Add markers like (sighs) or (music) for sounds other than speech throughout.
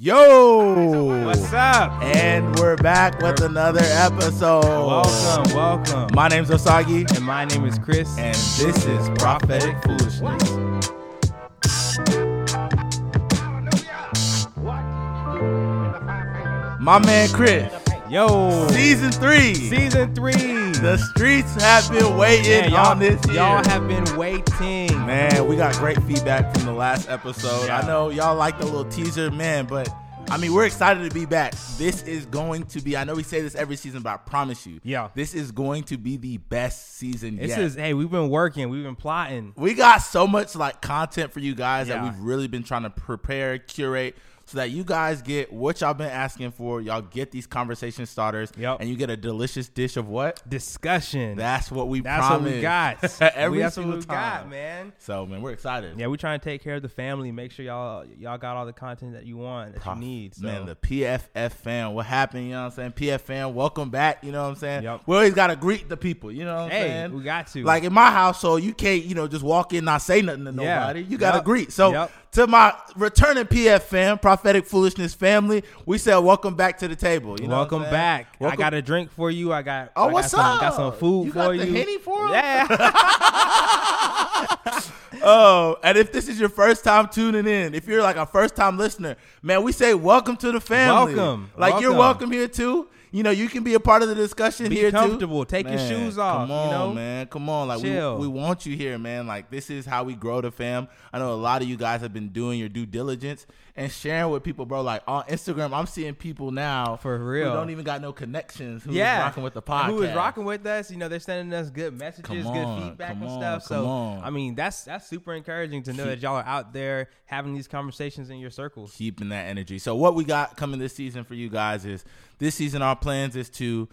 Yo! What's up? And we're back with another episode. Welcome, welcome. My name's Osagi, and my name is Chris. and this is Prophetic Foolishness. My man Chris, Yo, season three. season three. The streets have been waiting Man, y'all, on this year. y'all have been waiting. Man, we got great feedback from the last episode. Yeah. I know y'all liked the little teaser, man, but I mean, we're excited to be back. This is going to be, I know we say this every season, but I promise you, Yeah. this is going to be the best season This yet. is hey, we've been working, we've been plotting. we got so much like content for you guys that we've really been trying to prepare, curate, so that you guys get what y'all been asking for. Y'all get these conversation starters, Yep. and you get a delicious dish of what? Discussion. That's what we That's what we got. (laughs) every We- that's what single we time. got, man. So man, we're excited. Yeah, we trying to take care of the family. Make sure y'all y'all got all the content that you want, that Prof- you need. So. Man, the PFF fan, what happened? You know what I'm saying? PF fan, welcome back. You know what I'm saying? Yep. We always gotta greet the people. You know what I'm hey, saying? we got to. Like in my household, you can't, you know, just walk in, not say nothing to Yeah. nobody. You gotta Yep. greet. So to my returning PF fan, prophetic foolishness family, we said welcome back to the table. You know Welcome back. Welcome- I got a drink for you. I got. Oh, I got what's some, up? Got some food You for got you. the Henny for? Yeah. (laughs) (laughs) Oh, and if this is your first time tuning in, if you're like a first time listener, man, we say welcome to the family. Welcome. Like you're Welcome. welcome here too. You know, you can be a part of the discussion Be here comfortable. too. Take your shoes off, Come you on, know? man. Come on. Like we, we want you here, man. Like this is how we grow the fam. I know a lot of you guys have been doing your due diligence and sharing with people, bro. Like on Instagram, I'm seeing people now For real. who don't even got no connections. Who's yeah. rocking with the podcast. Who is rocking with us? You know, they're sending us good messages, Come good feedback and on, stuff. So on. I mean, that's that's super encouraging to know Keep- that y'all are out there having these conversations in your circles. keeping that energy. So what we got coming this season for you guys is this season our plans is to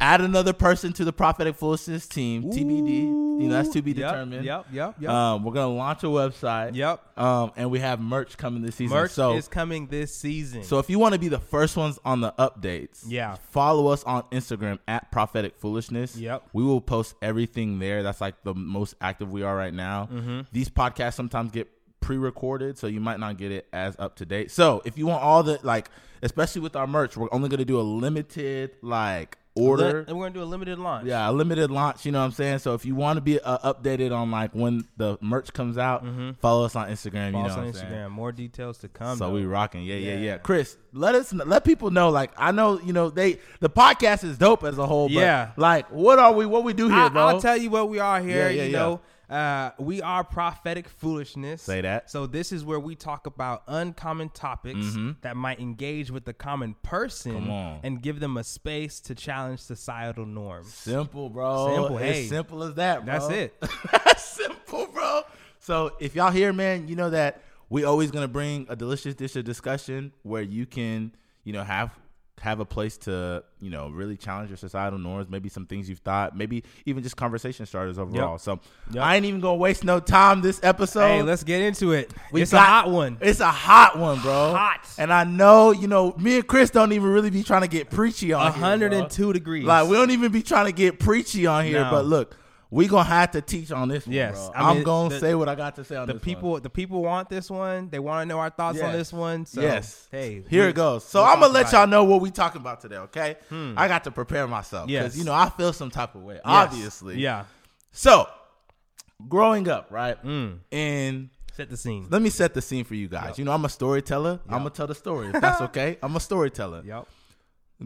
add another person to the prophetic foolishness team, TBD. You know that's to be Yep, determined. Yep, yep, yep. Um, we're gonna launch a website. yep. Um, and we have merch coming this season. Merch so is coming this season. so if you want to be the first ones on the updates, Yeah. follow us on Instagram at prophetic foolishness. Yep. We will post everything there. That's like the most active we are right now. Mm-hmm. These podcasts sometimes get pre-recorded, so you might not get it as up to date. So if you want all the like, especially with our merch, we're only gonna do a limited like order. and we're gonna do a limited launch. Yeah, a limited launch. You know what I'm saying. So if you want to be uh, updated on like when the merch comes out, follow us on Instagram. Mm-hmm. Follow you know us what on I'm saying? Instagram. More details to come. So though. we rocking, yeah, yeah, yeah, Yeah. Chris, let us let people know. Like, I know you know they the podcast is dope as a whole. But Yeah. like, what are we? What we do here, I, bro? I'll tell you what we are here. Yeah, yeah, you know, uh, we are prophetic foolishness. Say that. So this is where we talk about uncommon topics that might engage with the common person Mm-hmm. And give them a space to challenge societal norms. Simple, bro. Simple, As hey. simple as that, bro. That's it. (laughs) That's simple, bro. So if y'all here, man, you know that we always gonna bring a delicious dish of discussion where you can, you know, have have a place to, you know, really challenge your societal norms, maybe some things you've thought, maybe even just conversation starters overall. So Yep. I ain't even gonna waste no time this episode. hey, let's get into it. We it's got- a hot one. It's a hot one, bro. Hot. And I know, you know, me and Chris don't even really be trying to get preachy on here, 102 degrees. Like we don't even be trying to get preachy on here, No. but look, we gonna have to teach on this one. Yes. bro. I I'm gonna the- say what I got to say on the this people, One. the people want this one. They want to know our thoughts on this one. So, yes. Hey, here we- it goes. So I'm gonna let y'all it. know what we talking about today. Okay. I got to prepare myself because Yes. you know I feel some type of way. Yes. Obviously. Yeah. So growing up, right, Mm. and Set the scene. let me set the scene for you guys. Yep. You know I'm a storyteller. I'm gonna tell the story if that's (laughs) okay. I'm a storyteller. Yep.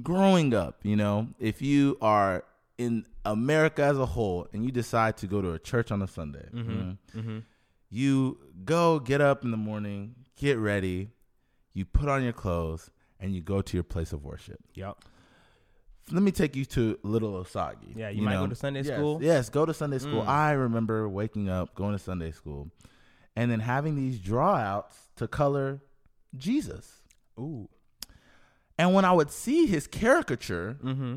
growing up, you know, if you are in America as a whole and you decide to go to a church on a Sunday, you know, you go get up in the morning, get ready, you put on your clothes, and you go to your place of worship. Yep. Let me take you to Little Osagi. Yeah, you might go to Sunday Yes, school. Yes, go to Sunday school. Mm. I remember waking up, going to Sunday school, and then having these drawouts to color Jesus. Ooh. And when I would see his caricature, Mm-hmm.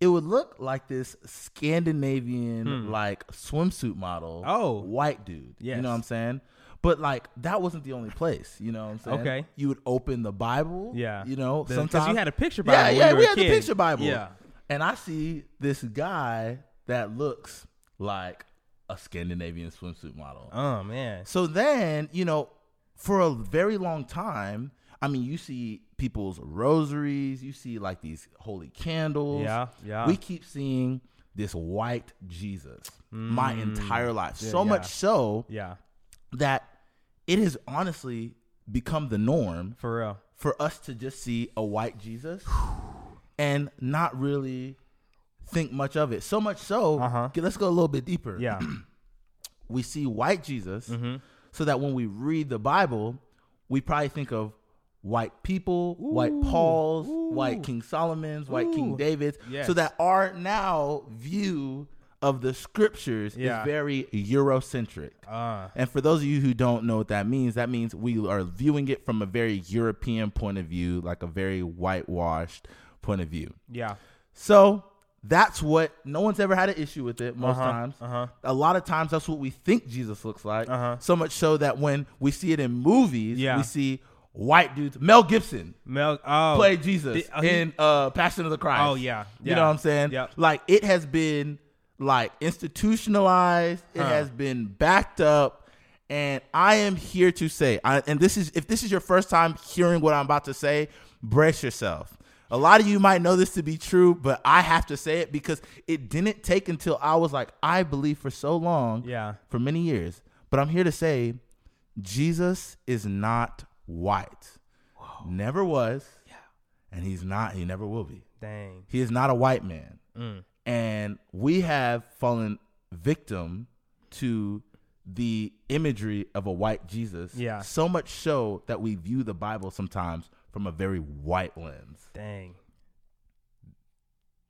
It would look like this Scandinavian Hmm. like swimsuit model. Oh. white dude. Yeah. You know what I'm saying? But like that wasn't the only place. You know what I'm saying? Okay. You would open the Bible. Yeah. You know, Because sometimes you had a picture Bible. Yeah, yeah, we had the picture Bible. Yeah. And I see this guy that looks like a Scandinavian swimsuit model. Oh man. So then, you know, for a very long time, I mean, you see people's rosaries, you see like these holy candles. Yeah, yeah. We keep seeing this white Jesus my entire life. Mm. Yeah, so yeah. much so Yeah, that it has honestly become the norm for real. for us to just see a white Jesus (sighs) and not really think much of it. So much so, Uh-huh. okay, let's go a little bit deeper. Yeah, (clears throat) We see white Jesus Mm-hmm. so that when we read the Bible, we probably think of white people, white Pauls, white King Solomon's, white King David's. Yes. So that our now view of the scriptures Yeah. is very Eurocentric. uh, And for those of you who don't know what that means, that means we are viewing it from a very European point of view, like a very whitewashed point of view. yeah, So that's what no one's ever had an issue with it most Uh-huh, times. uh-huh. A lot of times that's what we think Jesus looks like. Uh-huh. So much so that when we see it in movies, Yeah. we see white dudes. Mel Gibson Mel. Oh, played Jesus Did- oh, he- in uh, Passion of the Christ. Oh, yeah, You know what I'm saying? Yep. Like it has been like institutionalized. It Huh. has been backed up. And I am here to say, I, and this is if this is your first time hearing what I'm about to say, brace yourself. A lot of you might know this to be true, but I have to say it because it didn't take until I was like, I believe for so long, Yeah. for many years. But I'm here to say, Jesus is not white. Never was. Yeah. And he's not, he never will be. Dang. He is not a white man. Mm. And we have fallen victim to the imagery of a white Jesus. Yeah. So much so that we view the Bible sometimes from a very white lens. Dang.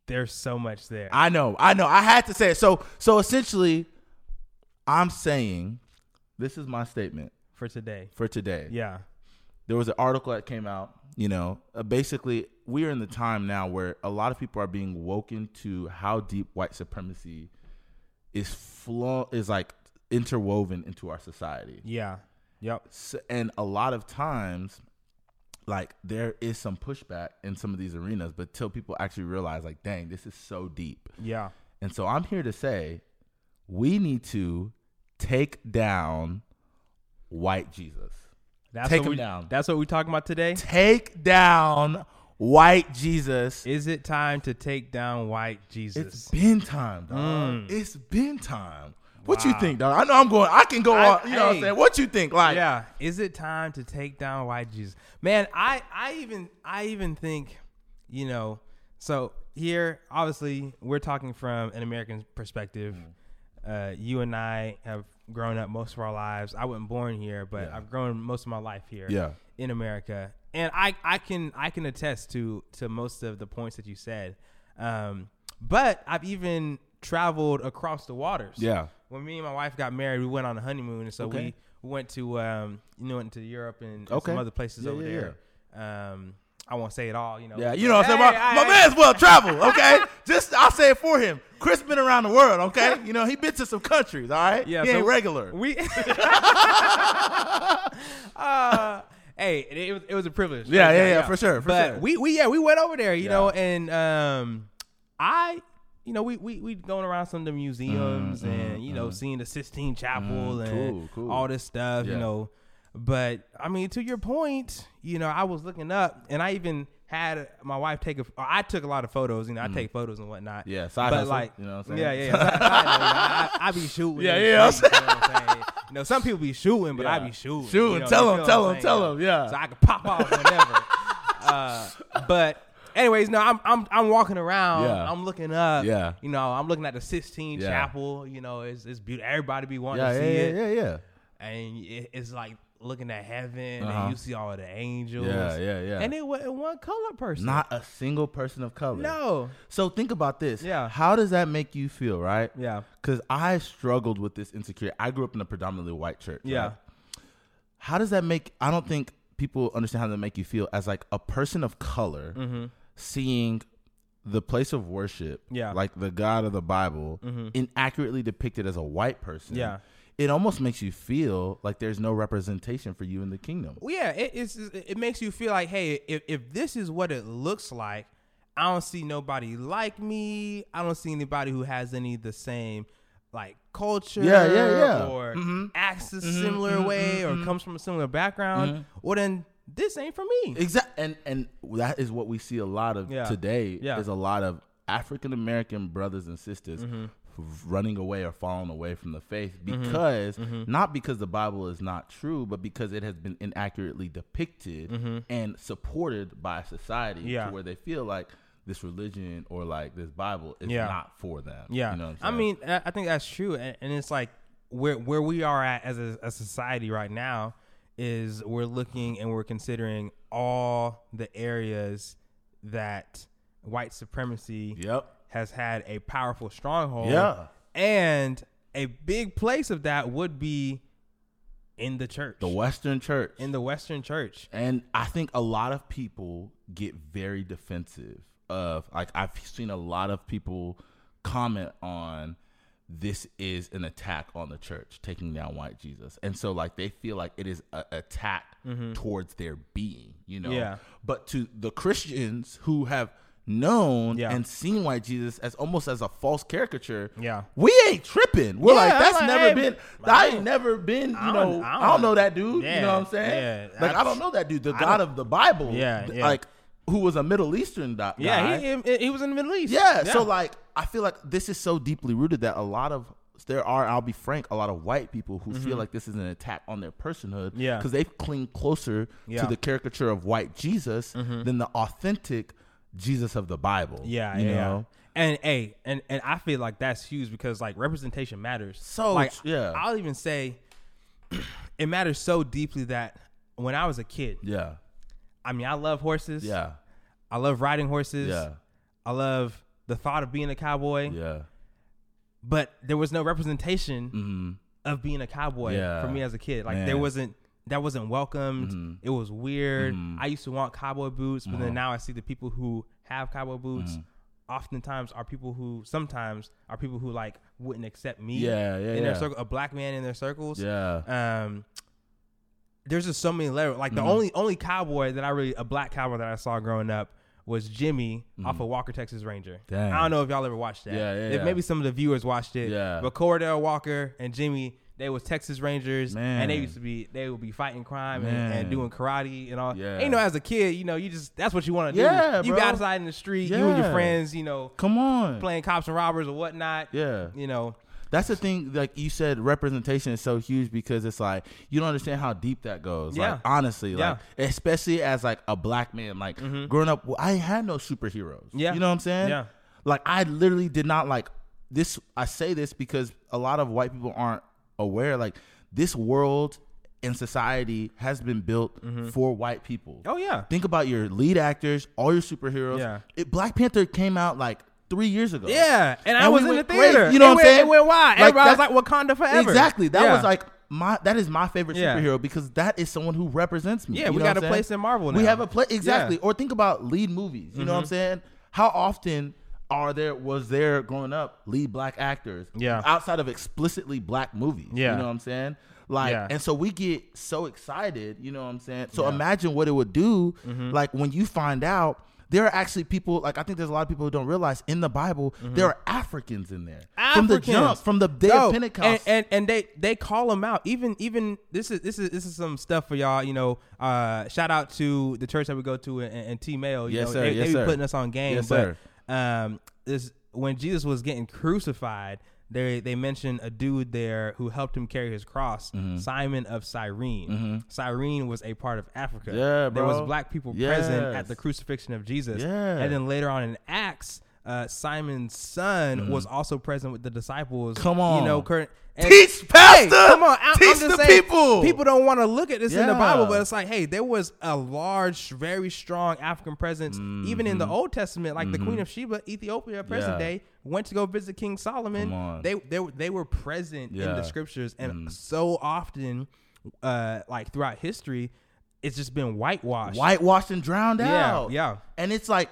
There's so much there. I know, I know. I had to say it. So so essentially, I'm saying this is my statement for today. for today. Yeah. There was an article that came out you know uh, basically we are in the time now where a lot of people are being woken to how deep white supremacy is flow is like interwoven into our society Yeah. Yep. S and a lot of times like there is some pushback in some of these arenas but till people actually realize like dang this is so deep Yeah. and so i'm here to say we need to take down white jesus That's Take what we, down. That's what we're talking about today. take down white Jesus. Is it time to take down white Jesus? It's been time, dog. Mm. It's been time. What you think, dog? I know I'm going. I can go I- on. You know what I'm saying? What you think? Like, yeah. Is it time to take down white Jesus? Man, I I even I even think, you know, so here obviously we're talking from an American perspective. Mm. Uh, you and I have grown up most of our lives. I wasn't born here, but Yeah. I've grown most of my life here. Yeah. in America, and I I can I can attest to to most of the points that you said. Um, but I've even traveled across the waters. Yeah. When me and my wife got married, we went on a honeymoon, and so Okay. we went to um you know went to Europe and, and Okay. some other places Yeah, over yeah, there. Um, I won't say it all, you know. Yeah, you know what I'm Hey, saying? My, I- my man's well traveled, (laughs) okay? Just I'll say it for him. Chris been around the world, okay? You know, he been to some countries, all right? Yeah, he so ain't regular. We. (laughs) uh, hey, it, was it was a privilege. Yeah, yeah, yeah, for sure, for but sure. we we yeah we went over there, you Yeah. know, and um, I. You know, we we we going around some of the museums Mm, and mm, you know mm. seeing the Sistine Chapel Mm, and cool, cool. all this stuff. You know, but I mean, to your point, you know, I was looking up and I even had my wife take a. I took a lot of photos. You know, I take photos and whatnot. Mm. Yeah, side but hustle, like, you know what I'm saying? yeah, yeah. (laughs) yeah. Side- side note, I, I be shooting. Yeah, yeah, shit, you know what I'm saying? You know, some people be shooting, but I Yeah. be shooting. Shooting. you know, Tell you 'em, feel tell what 'em, I'm tell saying? 'em, yeah. So I can pop off whenever. (laughs) uh, but anyways, no, I'm I'm I'm walking around. Yeah. I'm looking up. Yeah. You know, I'm looking at the Sistine Yeah. Chapel. You know, it's it's beautiful. Everybody be wanting Yeah, to yeah, see yeah, it, yeah, yeah. and it, it's like looking at heaven, Uh-huh. and you see all the angels. Yeah, yeah, yeah. And it wasn't one color person. Not a single person of color. no. So think about this. Yeah. How does that make you feel, right? Yeah. Because I struggled with this insecurity. I grew up in a predominantly white church. Yeah. right? How does that make? I don't think people understand how that make you feel as like a person of color Mm-hmm. seeing the place of worship, Yeah. Mm-hmm. like the God of the Bible, inaccurately depicted as a white person. Yeah. It almost makes you feel like there's no representation for you in the kingdom. Well, yeah, it, it's it makes you feel like, hey, if if this is what it looks like, I don't see nobody like me. I don't see anybody who has any of the same like culture, Yeah, yeah, yeah. or Mhm. acts a mm-hmm, similar mm-hmm, way, or comes from a similar background. Well, then this ain't for me. Exactly, and and that is what we see a lot of Yeah. today. Yeah. is a lot of African American brothers and sisters Mm-hmm. Running away or falling away from the faith Mm-hmm. because not because the Bible is not true, but because it has been inaccurately depicted and supported by society Mm-hmm. Yeah. to where they feel like this religion or like this Bible is Yeah. not for them. Yeah, you know I mean, I I think that's true, and, and it's like where where we are at as a, a society right now is we're looking and we're considering all the areas that white supremacy yep, has had a powerful stronghold. Yeah. and a big place of that would be in the church, the Western Church in the Western church. And I think a lot of people get very defensive of like I've seen a lot of people comment on this is an attack on the church taking down white Jesus. And so like they feel like it is an attack towards their being, you know. Mm-hmm. Yeah. But to the Christians who have known Yeah. and seen white Jesus as almost as a false caricature. Yeah. We ain't tripping. We're Yeah, like that's like, never hey, been I ain't- never been, you I know, I don't know that dude. Yeah, you know what I'm saying? yeah, like I I- don't know that dude, the God of the Bible. Yeah, yeah. like who was a Middle Eastern doc- guy. Yeah, he, he was in the Middle East. yeah. So like, I feel like this is so deeply rooted that a lot of there are, I'll be frank, a lot of white people who feel like this is an attack on their personhood. Mm-hmm. Yeah. because they cling closer Yeah. Mm-hmm. to the caricature of white Jesus than the authentic Jesus of the Bible. Yeah, you yeah. know. And hey, and and I feel like that's huge because like representation matters. So, like yeah. I'll even say (clears throat) it matters so deeply that when I was a kid, Yeah, I mean, I love horses. yeah, I love riding horses. yeah, I love the thought of being a cowboy. yeah. But there was no representation hmm of being a cowboy Yeah. for me as a kid. Like Man. there wasn't that wasn't welcomed. Mhm. It was weird. Mhm. I used to want cowboy boots, but Uh-huh. then now I see the people who have cowboy boots Mhm. oftentimes are people who sometimes are people who like wouldn't accept me Yeah, yeah, in yeah. their circle, a black man in their circles. Yeah. Um there's just so many levels. Like the Mhm. only only cowboy that I really a black cowboy that I saw growing up was Jimmy off of Walker Texas Ranger. Mm-hmm. Dang. I don't know if y'all ever watched that. Yeah, yeah, If yeah. Maybe some of the viewers watched it. Yeah. But Cordell Walker and Jimmy, they was Texas Rangers, Man. and they used to be they would be fighting crime and, and doing karate and all. Yeah. And, you know, as a kid, you know, you just that's what you want to do. Yeah, you bro. be outside in the street, you and your friends, you know, Come on. playing cops and robbers or whatnot. Yeah. You know, That's the thing, like you said, representation is so huge because it's like you don't understand how deep that goes. Yeah. Like honestly, Yeah. like especially as like a black man, like mm-hmm. growing up, I had no superheroes. Yeah. you know what I'm saying? Yeah. Like I literally did not like this. I say this because a lot of white people aren't aware. Like this world and society has been built for white people. Oh, yeah. Think about your lead actors, all your superheroes. Yeah. It, Black Panther came out like three years ago. Yeah, and I was we in the went crazy. theater. You know It what I'm saying? It went wild. Like, Everybody was like Wakanda forever. Exactly. That Yeah. was like my that is my favorite Yeah. superhero because that is someone who represents me. Yeah, You we got a I'm place in Marvel We have a place exactly. Yeah. Mm-hmm. Or think about lead movies. You know what I'm saying? How often are there was there growing up lead black actors? Yeah. Outside of explicitly black movies. Yeah. You know what I'm saying? Like Yeah. and so we get so excited, you know what I'm saying? So Yeah. Mm-hmm. imagine what it would do like when you find out there are actually people like I think there's a lot of people who don't realize in the Bible there are Africans in there from the Mm-hmm. Africans. jump from the day Yo, of Pentecost. and, and and they they call them out. Even even this is this is this is some stuff for y'all. You know, uh, shout out to the church that we go to and, and T Mail. You Yes, know, sir. They, Yes, they be sir. putting us on game. Yes, but um, this when Jesus was getting crucified. They, they mentioned a dude there who helped him carry his cross, Mm-hmm. Simon of Cyrene. Cyrene was a part of Africa. Yeah, there was black people present at the crucifixion of Jesus. Yeah. and then later on in Acts, uh, Simon's son was also present with the disciples. Come on, you know, current. and- Teach, Pastor! come on, I'm, Teach the saying, people! People don't want to look at this in the Bible, but it's like, hey, there was a large, very strong African presence, even in the Old Testament. Like the Queen of Sheba, Ethiopia, present Mm-hmm. Yeah. day, went to go visit King Solomon. They they they were present in Yeah. Mm. the scriptures, and so often, uh, like throughout history, it's just been whitewashed. whitewashed and drowned Yeah, out. yeah. And it's like,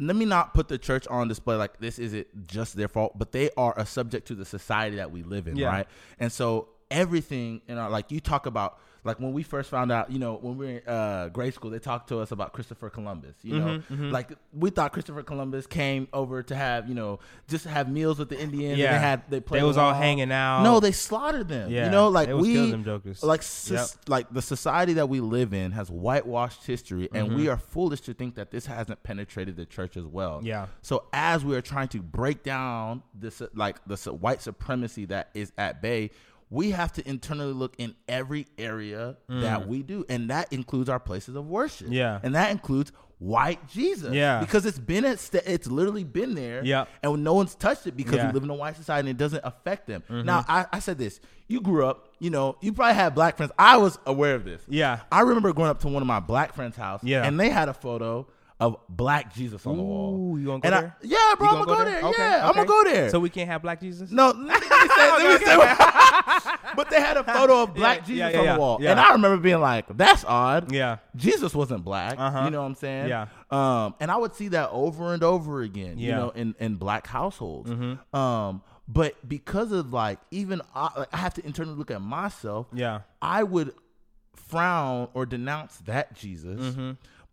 let me not put the church on display like this isn't just their fault, but they are a subject to the society that we live in, Yeah. right? And so everything in our like you talk about like when we first found out, you know, when we were in uh, grade school, they talked to us about Christopher Columbus. You know, Mm-hmm, like we thought Christopher Columbus came over to have, you know, just have meals with the Indians. Yeah. and they had they played They was all hanging out. No, they slaughtered them. Yeah, you know, like we killing them jokers. like like the society that we live in has whitewashed history, and we are foolish to think that this hasn't penetrated the church as well. Mm-hmm. Yeah. So as we are trying to break down this, like the white supremacy that is at bay, we have to internally look in every area that we do, and that includes our places of worship. Mm. Yeah. and that includes white Jesus. Yeah. because it's been at st- it's literally been there. Yeah. and no one's touched it because Yeah. Mm-hmm. we live in a white society and it doesn't affect them. Now, I, I said this: you grew up, you know, you probably had black friends. I was aware of this. Yeah. I remember going up to one of my black friends' house. Yeah. and they had a photo of black Jesus on the wall. Ooh, you gonna go and I- there? yeah, bro, I'm gonna go there. Okay, yeah, I'm gonna go there. So we can't have black Jesus. no, (laughs) let me say, let me say- (laughs) but they had a photo of (laughs) black Yeah, Jesus yeah, yeah, on the wall, and I remember being like, "That's odd." Yeah. Jesus wasn't black. Uh-huh. You know what I'm saying? Yeah. Um, and I would see that over and over again. You know, in in black households. Mm-hmm. Um, but because of like even I, like, I have to internally look at myself. Yeah. I would frown or denounce that Jesus, Mm-hmm.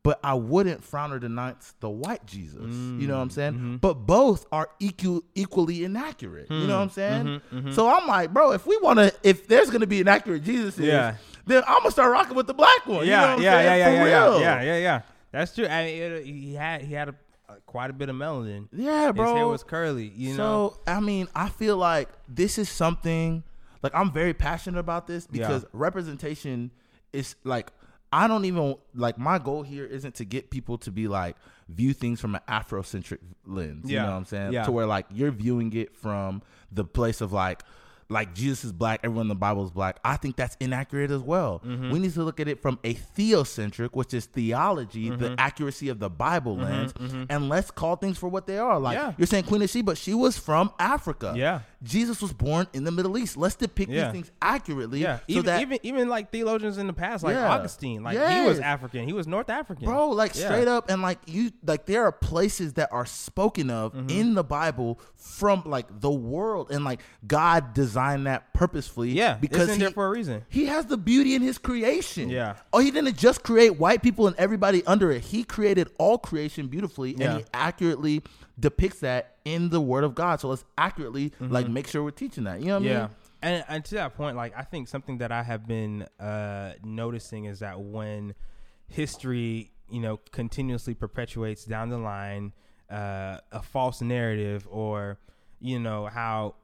But I wouldn't frown or denounce the white Jesus. You know what I'm saying? Mm-hmm. But both are equal, equally inaccurate. You know what I'm saying? Mm-hmm. So I'm like, bro, if we want to, if there's gonna be inaccurate Jesus, Yeah. then I'm gonna start rocking with the black one. you know Yeah, I'm yeah, yeah, yeah, yeah, yeah, yeah, yeah, yeah. That's true. I mean, it, he had he had a, uh, quite a bit of melanin. Yeah, bro. His hair was curly. You so know. So I mean, I feel like this is something like I'm very passionate about this Yeah. because representation is like I don't even like my goal here isn't to get people to be like view things from an Afrocentric lens. Yeah. You know what I'm saying? Yeah. To where like you're viewing it from the place of like like Jesus is black, everyone in the Bible is black. I think that's inaccurate as well. Mm-hmm. We need to look at it from a theocentric, which is theology, the Mm-hmm. accuracy of the Bible lens, and let's call things for what they are. Like Yeah. you're saying Queen of Sheba, but she was from Africa. Yeah. Jesus was born in the Middle East. Let's depict Yeah. these things accurately. Yeah, So even, that even even like theologians in the past, like Yeah. Augustine, like he was African, he was North African, bro like Yeah. straight up and like you like there are places that are spoken of Mm-hmm. in the bible from like the world and like god designed that purposefully Yeah, because he, there for a reason. he has the beauty in his creation Yeah. oh he didn't just create white people and everybody under it he created all creation beautifully and he accurately depicts that in the word of god so let's accurately like make sure we're teaching that you know what i Mm-hmm. Yeah. mean And, and to that point, like I think something that I have been uh, noticing is that when history, you know, continuously perpetuates down the line uh, a false narrative, or you know how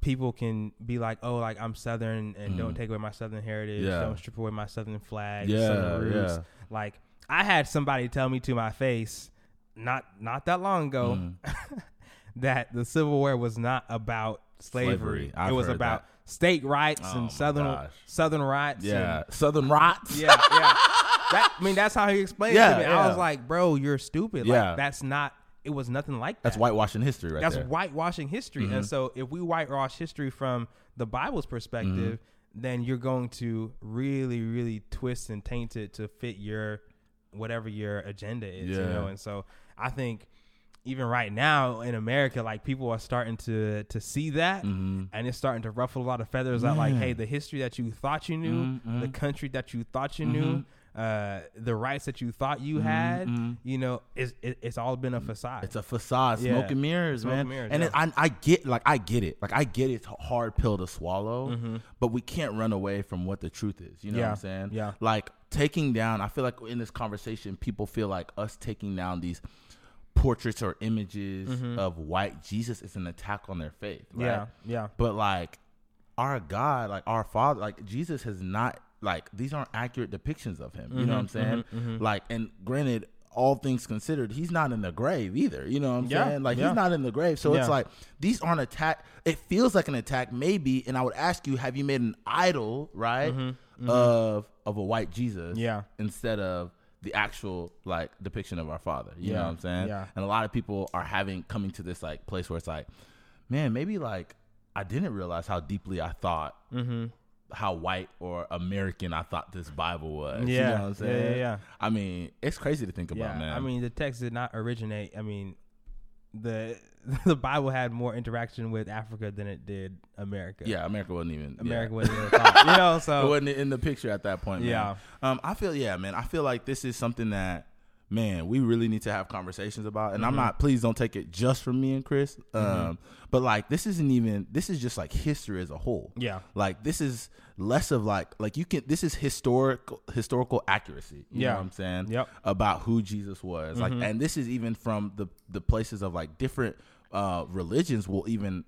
people can be like, oh, like I'm Southern and don't take away my Southern heritage, Mm. Yeah. don't strip away my Southern flag, Yeah, Southern roots. yeah. Like I had somebody tell me to my face not not that long ago Mm. (laughs) that the Civil War was not about slavery. Slavery. It was about that. state rights Oh and southern gosh. southern rights. yeah and- southern rots yeah, yeah. (laughs) That, I mean, that's how he explained it Yeah, to me. I was like, bro, you're stupid. Yeah. Like that's not. It was nothing like that. that's whitewashing history right That's there Mm-hmm. whitewashing history. And so, if we whitewash history from the Bible's perspective, Mm-hmm. then you're going to really, really twist and taint it to fit your whatever your agenda is. Yeah. You know, and so I think even right now in America, like people are starting to to see that, and it's starting to ruffle a lot of feathers. Out like, Mm-hmm. Hey, the history that you thought you knew, Mhm, the country that you thought you knew. Uh, the rights that you thought you had, you know, it's it, it's all been a facade. It's a facade, Yeah. smoke and mirrors, Smoke man. and mirrors, and yeah. it, I, I get, like, I get it. Like, I get it's a hard pill to swallow, Mm-hmm. but we can't run away from what the truth is. You know what I'm saying? yeah. Like taking down. I feel like in this conversation, people feel like us taking down these portraits or images of white Jesus is an attack on their faith. Right? Mm-hmm. Yeah, yeah. But like our God, like our Father, like Jesus has not like these aren't accurate depictions of him. You know what I'm saying? Mm-hmm, Like, and granted, all things considered, he's not in the grave either. You know what I'm Yeah, saying? Like yeah. he's not in the grave. So it's like these aren't attack. It feels like an attack, maybe. And I would ask you, have you made an idol, right, of of a white Jesus? Mm-hmm, Yeah. Instead of the actual like depiction of our Father. You know what I'm saying? yeah. And a lot of people are having coming to this like place where it's like, man, maybe like I didn't realize how deeply I thought Mm-hmm. how white or American I thought this Bible was. you Yeah, know what I'm yeah, saying? yeah, yeah. I mean, it's crazy to think about, yeah, man. I mean, the text did not originate. I mean, the (laughs) the Bible had more interaction with Africa than it did America. Yeah, America wasn't even America yeah. wasn't even (laughs) thought, you know. so it wasn't in the picture at that point. Man. Yeah. Um, I feel yeah, man. I feel like this is something that man we really need to have conversations about. And I'm not. Please don't take it just from me and Chris. Um, but like this isn't even. This is just like history as a whole. yeah, Like this is less of like like you can. This is historical historical accuracy. You Yeah. know what I'm saying? Yep. About who Jesus was. Like, and this is even from the the places of like different uh religions will even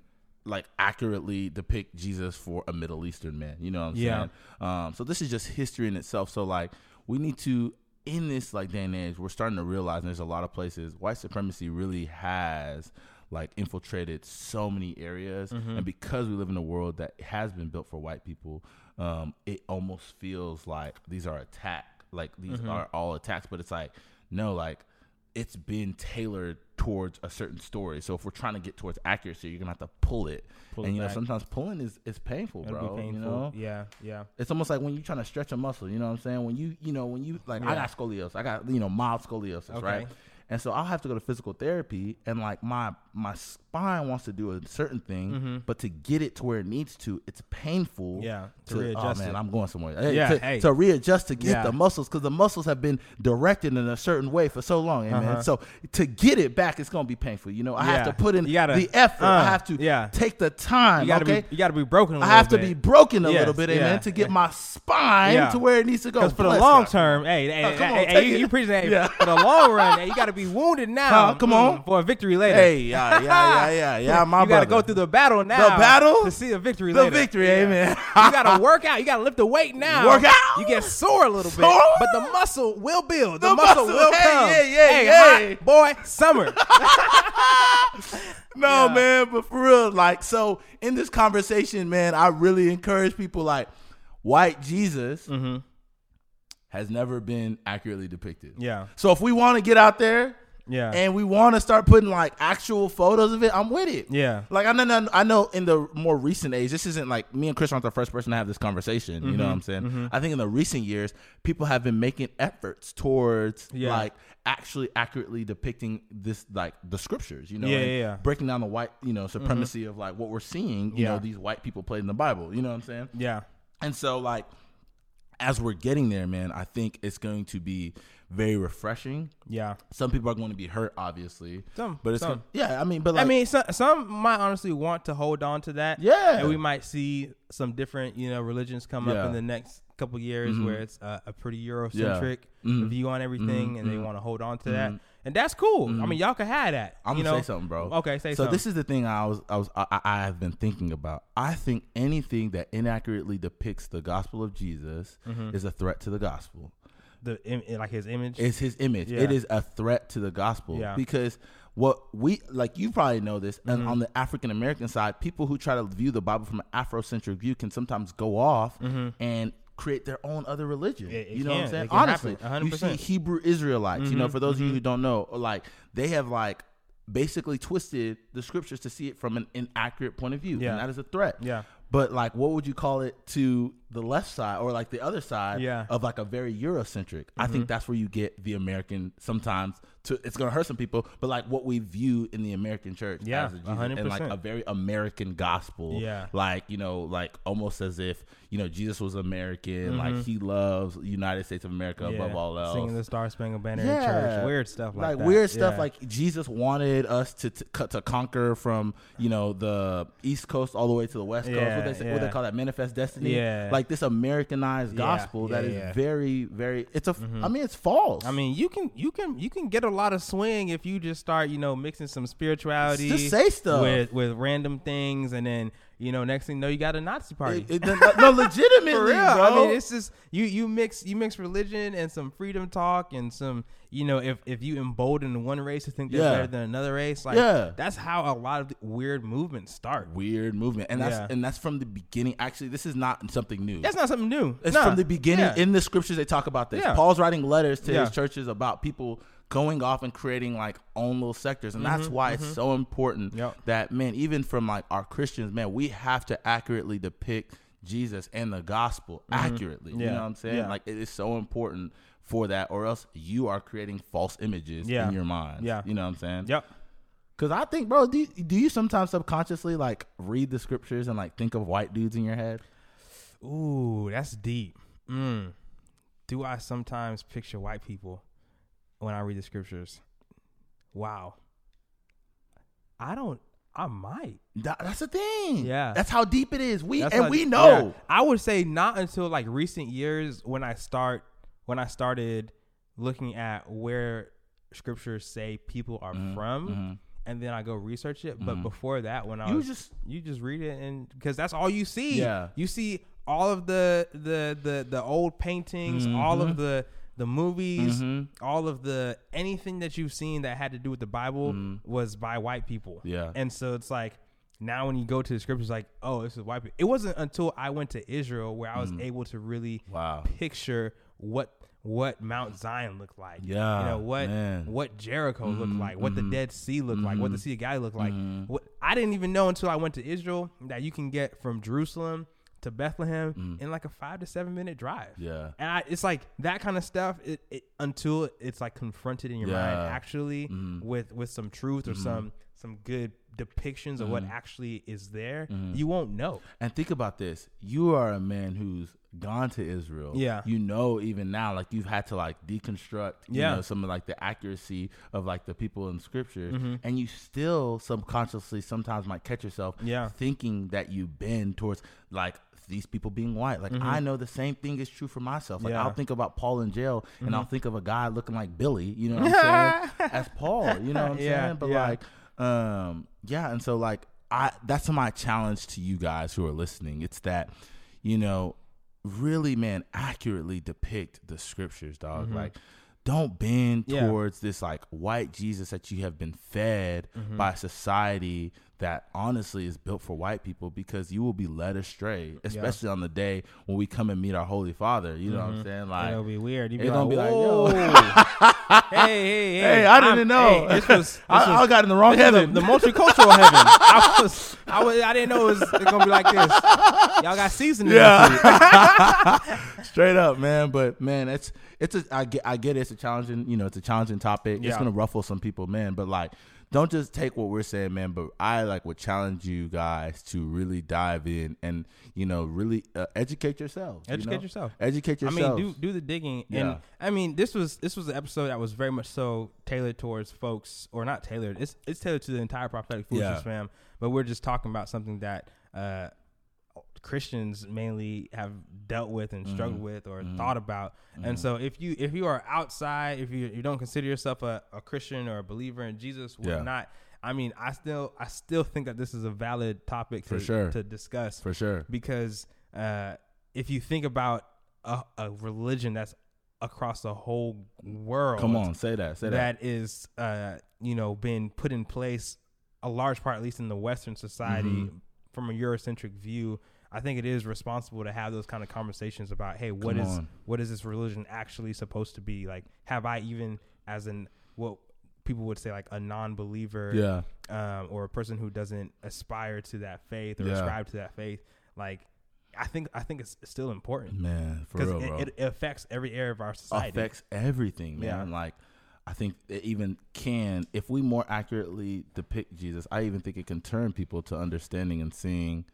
like accurately depict Jesus for a Middle Eastern man. You know what I'm Yeah. saying? Um, so this is just history in itself. So like we need to in this like day and age, we're starting to realize there's a lot of places white supremacy really has like infiltrated so many areas, and because we live in a world that has been built for white people, um, it almost feels like these are attack, like these are all attacks. But it's like no, like it's been tailored towards a certain story. So if we're trying to get towards accuracy, you're gonna have to pull it. Pull and you know, sometimes pulling is is painful, it'll bro. painful. You know, Yeah, yeah, it's almost like when you're trying to stretch a muscle. You know what I'm saying? When you you know when you like I got scoliosis, I got you know mild scoliosis, Okay. right? And so I'll have to go to physical therapy, and like my my spine wants to do a certain thing, but to get it to where it needs to, it's painful. Mm-hmm. Yeah, to To, readjust oh man, it. I'm going somewhere. Hey, Yeah, to, hey. to readjust to get Yeah. the muscles because the muscles have been directed in a certain way for so long, amen. Uh-huh. So to get it back, it's gonna be painful. You know, I have to put in gotta- the effort. uh, I have to yeah. take the time. You gotta okay, be you gotta be broken. I I have to be broken a Yes, little bit, amen, yeah. to get my spine Yeah. to where it needs to go. Because for the long God. term, hey, hey, Oh, come hey, on, hey, you, it. you preaching that Yeah. for the long run. You got to be wounded now. Come on. mm, for a victory later. Hey, yeah, yeah, yeah, yeah, yeah. (laughs) My brother. you got to brother. go through the battle now. The battle? to see a victory the later. victory, Yeah. amen. you got to work out. You got to lift the weight (laughs) now. Work out? You get sore a little bit, but the muscle will build. The, The muscle, muscle, will hey, come. yeah, yeah, hey, yeah. hot boy, summer. (laughs) no, Yeah. man, but for real, like, so in this conversation, man, I really encourage people like white Jesus Mm-hmm. has never been accurately depicted. yeah, So if we want to get out there yeah, and we want to start putting like actual photos of it, I'm with it. yeah. Like I know, I know in the more recent age, this isn't like me and Chris aren't the first person to have this conversation. You know Mm-hmm. what I'm saying? I think in the recent years, people have been making efforts towards Yeah. like actually accurately depicting this, like the scriptures. You know, Yeah, yeah, yeah. breaking down the white, you know, supremacy of like what we're seeing. You Yeah. know, these white people played in the Bible. You know what I'm saying? Yeah. And so, like, as we're getting there, man, I think it's going to be very refreshing. Yeah. Some people are going to be hurt, obviously. Some, but it's some. gonna- yeah. I mean, but like, I mean, some, some might honestly want to hold on to that. Yeah. and we might see some different, you know, religions come Yeah. up in the next couple years Mhm. where it's a, a pretty Eurocentric Mhm. view on everything, Mhm. and they Mhm. want to hold on to that, Mhm. and that's cool. I Mhm. mean, y'all can have that. I'm gonna know? say something, bro. Okay, say so something. this is the thing I was I was I, I have been thinking about. I think anything that inaccurately depicts the gospel of Jesus is a threat to the gospel. The im- like his image. It's his image. Yeah. It is a threat to the gospel Yeah. because what we like you probably know this and Mhm. on the African American side, people who try to view the Bible from an Afrocentric view can sometimes go off Mhm. and create their own other religion. It- it you know what I'm saying? Honestly, happen. You see. Hebrew Israelites. You know, Mhm. for those of you Mhm. who don't know, like they have like basically twisted the scriptures to see it from an inaccurate point of view, Yeah. and that is a threat. yeah, But like, what would you call it to the left side or like the other side Yeah. of like a very Eurocentric? I Mm-hmm. think that's where you get the American sometimes. To it's gonna hurt some people, but like what we view in the American church, Yeah, as a Jesus, a hundred and like a very American gospel, Yeah. like you know, like almost as if you know Jesus was American, like Mhm. he loves United States of America above all else. Singing the Star Spangled Banner in church, weird stuff like, like that. weird stuff Yeah. like Jesus wanted us to to, cut- to conquer from you know the East Coast all the way to the West Coast. What they say, what they call that manifest destiny. Yeah. like this Americanized Yeah, gospel that yeah, is yeah. Mm-hmm. very very. It's a. I mean, it's false. I mean, you can you can you can get a lot of swing if you just start you know mixing some spirituality, Just say stuff. with with random things, and then you know next thing you know you got a Nazi party. It- it- no, (laughs) legitimately, For real, bro. I mean, it's just you you mix you mix religion and some freedom talk and some you know if if you embolden one race to think they're Yeah. better than another race, like Yeah. that's how a lot of weird movements start. weird movement, and that's Yeah. and that's from the beginning. Actually, this is not something new. That's not something new. It's Nah. from the beginning. Yeah. In the scriptures, they talk about this. Paul's writing letters to his churches about people going off and creating like own little sectors, and that's why it's so important Mm-hmm. Yep. that man, even from like our Christians, man, we have to accurately depict Jesus and the gospel accurately. You Mm-hmm. Know what I'm saying? Like it is so important for that, or else you are creating false images Yeah. in your mind. Yeah. you know what I'm saying? Yep. Cause I think, bro, do you, do you sometimes subconsciously like read the scriptures and like think of white dudes in your head? Ooh, that's deep. Mm. Do I sometimes picture white people when I read the scriptures? Wow. I don't. I might. That- that's the thing. Yeah. that's how deep it is. We That's and what- we know. yeah. I would say not until like recent years when I start when I started looking at where scriptures say people are Mm-hmm. from, and then I go research it. But before that, when I You was just- you just read it and because that's all you see. Yeah. you see all of the the the the old paintings, all Mm-hmm. of the the movies, all of the anything that you've seen that had to do with the Bible was by white people. Mm-hmm. Yeah. And so it's like now when you go to the scriptures, like, oh, this is white people. It wasn't until I went to Israel where I was able to really Mm. Wow. picture what what Mount Zion looked like. Yeah, You know, what man. Mm-hmm. what Jericho looked like, what the Dead Sea looked like, what the Sea of Galilee looked like. Mm-hmm. What I didn't even know until I went to Israel that you can get from Jerusalem to Bethlehem in like a five to seven minute drive. Mm. Yeah. And I, it's like that kind of stuff. It, it until it's like confronted in your mind Yeah. actually with with some truth Mm-hmm. or some some good depictions of what actually is there, Mm-hmm. you won't know. And think about this: you are a man who's gone to Israel. Yeah. you know, even now, like you've had to like deconstruct, you Yeah. know, some of like the accuracy of like the people in Scripture, Mm-hmm. and you still subconsciously sometimes might catch yourself, Yeah. thinking that you bend towards like these people being white. Like I know the same thing is true for myself. Like Mm-hmm. Yeah. Mm-hmm. I'll think about Paul in jail, and I'll think of a guy looking like Billy, you know what I'm saying, (laughs) as Paul. You know what I'm Yeah, saying? But yeah. like um yeah and so like i that's my challenge to you guys who are listening it's that you know really man accurately depict the scriptures dog like don't bend Mm-hmm. Yeah. towards this like white jesus that you have been fed Mm-hmm. by society that honestly is built for white people because you will be led astray especially on the day when we come and meet our holy father you know what i'm mm-hmm. saying like It'll be weird. You'd be like, gonna be like, (laughs) hey, hey, hey! (laughs) Hey, I didn't I'm- know. hey, this was, (laughs) this I, I got in the wrong heaven. the, the multicultural heaven. I was, I was, I didn't know it was gonna be like this. Y'all got seasoning. Yeah. Straight up, man. But man, it's it's a I get I get it. It's a challenging, you know, it's a challenging topic. It's gonna ruffle some people, man. But like, don't just take what we're saying, man. But I like would challenge you guys to really dive in and you know really uh, educate yourselves. you Educate know? yourself. Educate yourself. I mean, do do the digging, Yeah. and I mean, this was this was an episode that was very much so tailored towards folks, or not tailored. It's it's tailored to the entire prophetic foolishness Yeah. fam. But we're just talking about something that uh, Christians mainly have dealt with and struggled Mm-hmm. with or thought about. And so, if you if you are outside, if you you don't consider yourself a, a Christian or a believer in Jesus, Yeah. not I mean, I still I still think that this is a valid topic For to, sure. to discuss for sure. because uh, if you think about a, a religion that's across the whole world, Come on, say that. Say that. that is uh, you know been put in place a large part, at least in the Western society, Mm-hmm. from a Eurocentric view. I think it is responsible to have those kind of conversations about, hey, what Come is on. what is this religion actually supposed to be? Like, have I even as an what people would say like a non-believer, Yeah. um, or a person who doesn't aspire to that faith or Yeah. ascribe to that faith, like I think I think it's still important Man, for because real, bro. it, it affects every area of our society. affects everything, man. Yeah. Like I think it even can, if we more accurately depict Jesus, I even think it can turn people to understanding and seeing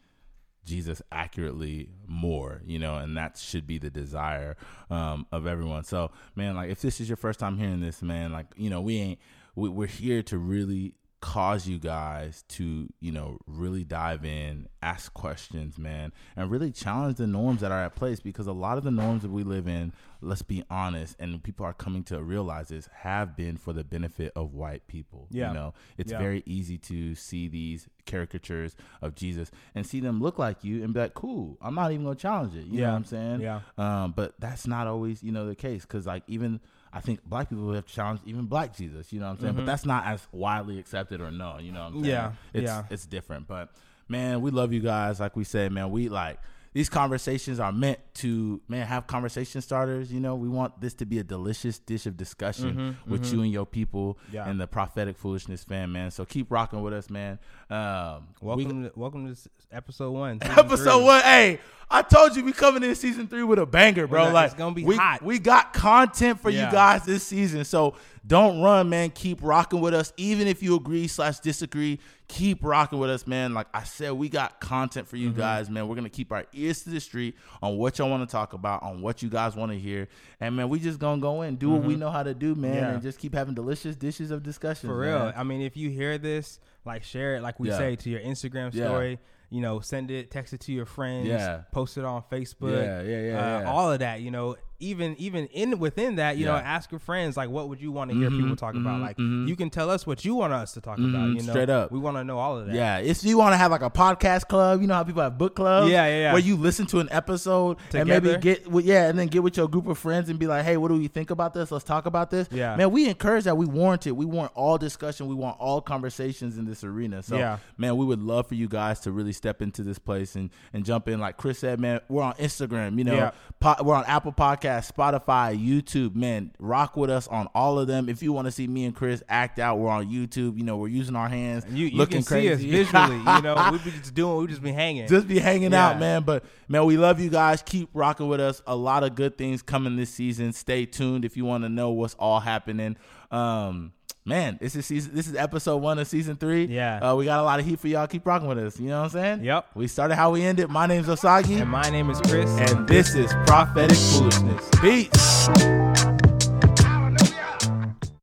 Jesus accurately more, you know, and that should be the desire um, of everyone. So, man, like if this is your first time hearing this, man, like you know, we ain't we, we're here to really cause you guys to you know really dive in ask questions man and really challenge the norms that are at place because a lot of the norms that we live in let's be honest and people are coming to realize this have been for the benefit of white people Yeah. you know it's Yeah. very easy to see these caricatures of jesus and see them look like you and be like cool i'm not even gonna challenge it you know Yeah. what i'm saying Yeah. um but that's not always you know the case because like even I think black people have challenged even black Jesus, you know what I'm saying? But that's not as widely accepted or known, you know what I'm saying? Mm-hmm. Yeah, It's yeah. it's different. But man, we love you guys. Like we said, man, we like these conversations are meant to man have conversation starters. You know, we want this to be a delicious dish of discussion with you and your people Mm-hmm, Yeah. and the prophetic foolishness fan, man. So keep rocking with us, man. Um, we- Welcome, to, welcome to episode one. (laughs) episode three. one. Hey, I told you we coming in season three with a banger, bro. gonna- like it's gonna be we, hot. We got content for you guys this season, so don't run, man. Keep rocking with us, even if you agree slash disagree. Keep rocking with us, man. Like I said, we got content for you Mm-hmm. guys, man. We're gonna keep our ears to the street on what y'all want to talk about, on what you guys want to hear, and man, we just gonna go in, do what we know how to do, man, Mm-hmm. Yeah. and just keep having delicious dishes of discussion. For real. I mean, if you hear this, like share it, like we Yeah. say, to your Instagram Yeah. story. You know, send it, text it to your friends, Yeah. post it on Facebook. Yeah, yeah, yeah, uh, yeah. All of that, you know, even even in within that, you know, ask your friends like, what would you want to hear Mhm, people talk about? mhm, Like, mhm. you can tell us what you want us to talk about. Mhm, You know, straight up. we want to know all of that. Yeah, if you want to have like a podcast club, you know how people have book clubs. Yeah, yeah, yeah. Where you listen to an episode and maybe get with yeah, and then get with your group of friends and be like, hey, what do we think about this? Let's talk about this. Yeah. man, we encourage that. We warrant it. We want all discussion. We want all conversations in this arena. So, Yeah. man, we would love for you guys to really step into this place and and jump in. Like Chris said, man, we're on Instagram. You know, Yeah. po- we're on Apple Podcasts, Spotify, YouTube. Man, rock with us on all of them. If you want to see me and Chris act out, we're on YouTube. You know, we're using our hands, You, you looking can see us crazy visually. you know, we (laughs) be just doing, we just be hanging. just be hanging Yeah. out, man. But man, we love you guys. Keep rocking with us. A lot of good things coming this season. Stay tuned if you want to know what's all happening. Um, man, this is season. This is episode one of season three. Yeah. uh, we got a lot of heat for y'all. Keep rocking with us. You know what I'm saying? Yep. We started how we ended. My name's Osagi, and my name is Chris. and this is prophetic foolishness. Peace.